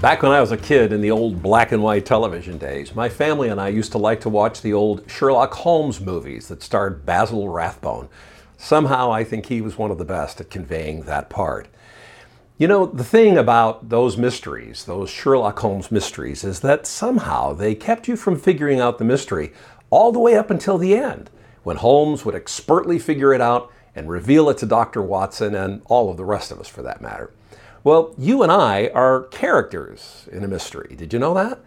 Back when I was a kid in the old black and white television days, my family and I used to like to watch the old Sherlock Holmes movies that starred Basil Rathbone. Somehow I think he was one of the best at conveying that part. You know, the thing about those mysteries, those Sherlock Holmes mysteries, is that somehow they kept you from figuring out the mystery all the way up until the end, when Holmes would expertly figure it out and reveal it to Dr. Watson and all of the rest of us for that matter. Well, you and I are characters in a mystery. Did you know that?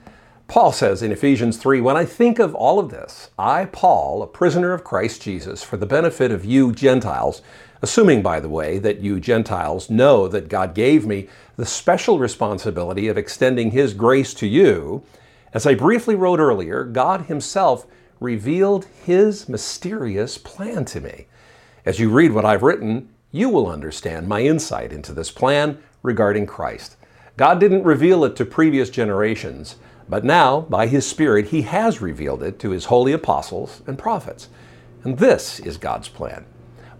Paul says in Ephesians 3 When I think of all of this, I, Paul, a prisoner of Christ Jesus, for the benefit of you Gentiles, assuming, by the way, that you Gentiles know that God gave me the special responsibility of extending His grace to you, as I briefly wrote earlier, God Himself revealed His mysterious plan to me. As you read what I've written, you will understand my insight into this plan regarding Christ. God didn't reveal it to previous generations, but now, by His Spirit, He has revealed it to His holy apostles and prophets. And this is God's plan.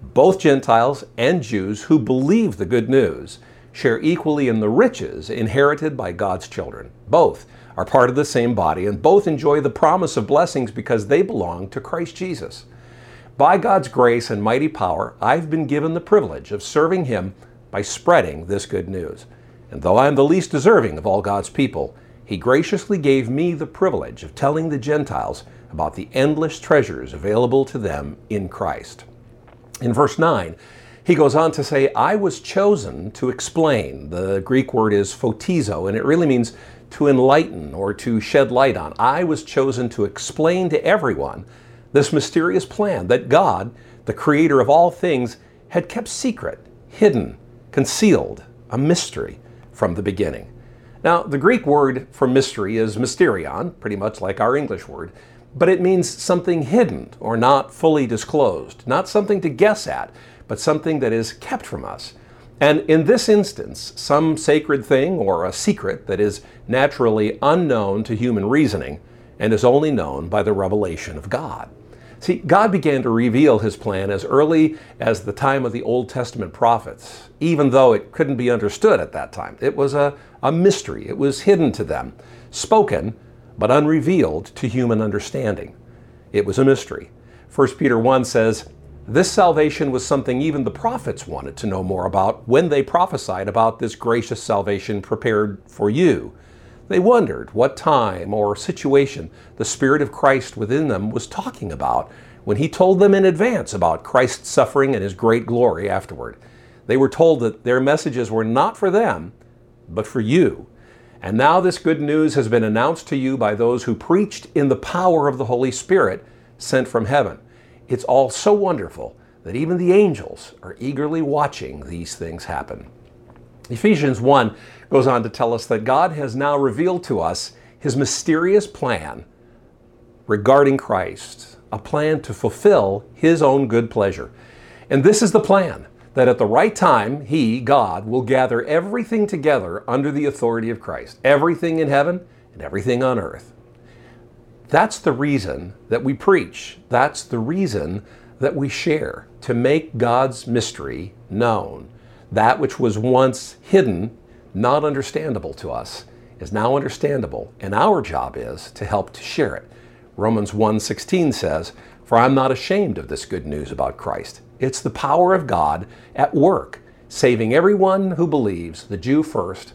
Both Gentiles and Jews who believe the good news share equally in the riches inherited by God's children. Both are part of the same body, and both enjoy the promise of blessings because they belong to Christ Jesus. By God's grace and mighty power, I've been given the privilege of serving Him by spreading this good news. And though I am the least deserving of all God's people, He graciously gave me the privilege of telling the Gentiles about the endless treasures available to them in Christ. In verse 9, he goes on to say, I was chosen to explain. The Greek word is photizo, and it really means to enlighten or to shed light on. I was chosen to explain to everyone this mysterious plan that God, the creator of all things, had kept secret, hidden, concealed, a mystery from the beginning. Now, the Greek word for mystery is mysterion, pretty much like our English word, but it means something hidden or not fully disclosed, not something to guess at, but something that is kept from us. And in this instance, some sacred thing or a secret that is naturally unknown to human reasoning and is only known by the revelation of God. See, God began to reveal his plan as early as the time of the Old Testament prophets, even though it couldn't be understood at that time. It was a, a mystery, it was hidden to them, spoken, but unrevealed to human understanding. It was a mystery. 1 Peter 1 says, This salvation was something even the prophets wanted to know more about when they prophesied about this gracious salvation prepared for you they wondered what time or situation the Spirit of Christ within them was talking about when He told them in advance about Christ's suffering and His great glory afterward. They were told that their messages were not for them, but for you. And now this good news has been announced to you by those who preached in the power of the Holy Spirit sent from heaven. It's all so wonderful that even the angels are eagerly watching these things happen. Ephesians 1 goes on to tell us that God has now revealed to us his mysterious plan regarding Christ, a plan to fulfill his own good pleasure. And this is the plan that at the right time, he, God, will gather everything together under the authority of Christ, everything in heaven and everything on earth. That's the reason that we preach. That's the reason that we share to make God's mystery known. That which was once hidden, not understandable to us, is now understandable, and our job is to help to share it. Romans 1:16 says, "For I'm not ashamed of this good news about Christ. It's the power of God at work, saving everyone who believes, the Jew first,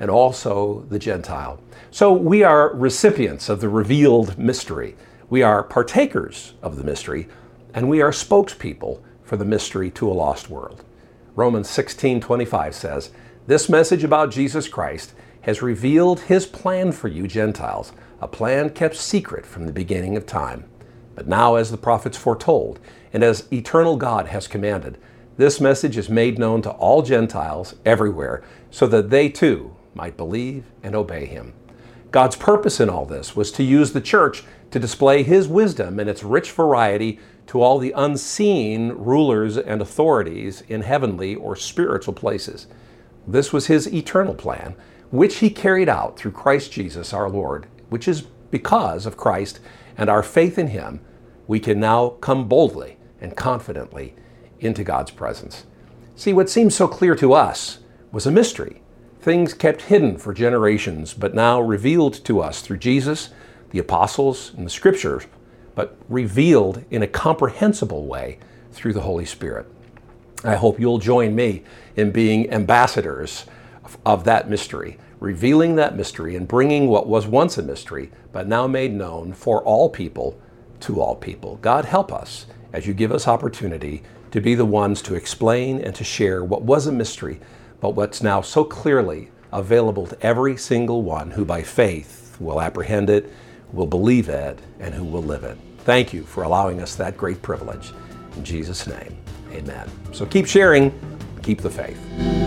and also the Gentile." So we are recipients of the revealed mystery. We are partakers of the mystery, and we are spokespeople for the mystery to a lost world. Romans 16:25 says, "This message about Jesus Christ has revealed his plan for you Gentiles, a plan kept secret from the beginning of time. But now as the prophets foretold, and as eternal God has commanded, this message is made known to all Gentiles everywhere, so that they too might believe and obey him." God's purpose in all this was to use the church to display his wisdom and its rich variety to all the unseen rulers and authorities in heavenly or spiritual places. This was his eternal plan, which he carried out through Christ Jesus our Lord, which is because of Christ and our faith in him, we can now come boldly and confidently into God's presence. See, what seemed so clear to us was a mystery things kept hidden for generations, but now revealed to us through Jesus, the apostles, and the scriptures, but revealed in a comprehensible way through the Holy Spirit. I hope you'll join me in being ambassadors of that mystery, revealing that mystery and bringing what was once a mystery, but now made known for all people to all people. God help us as you give us opportunity to be the ones to explain and to share what was a mystery, but what's now so clearly available to every single one who by faith will apprehend it, will believe it, and who will live it. Thank you for allowing us that great privilege. In Jesus' name, amen. So keep sharing, keep the faith.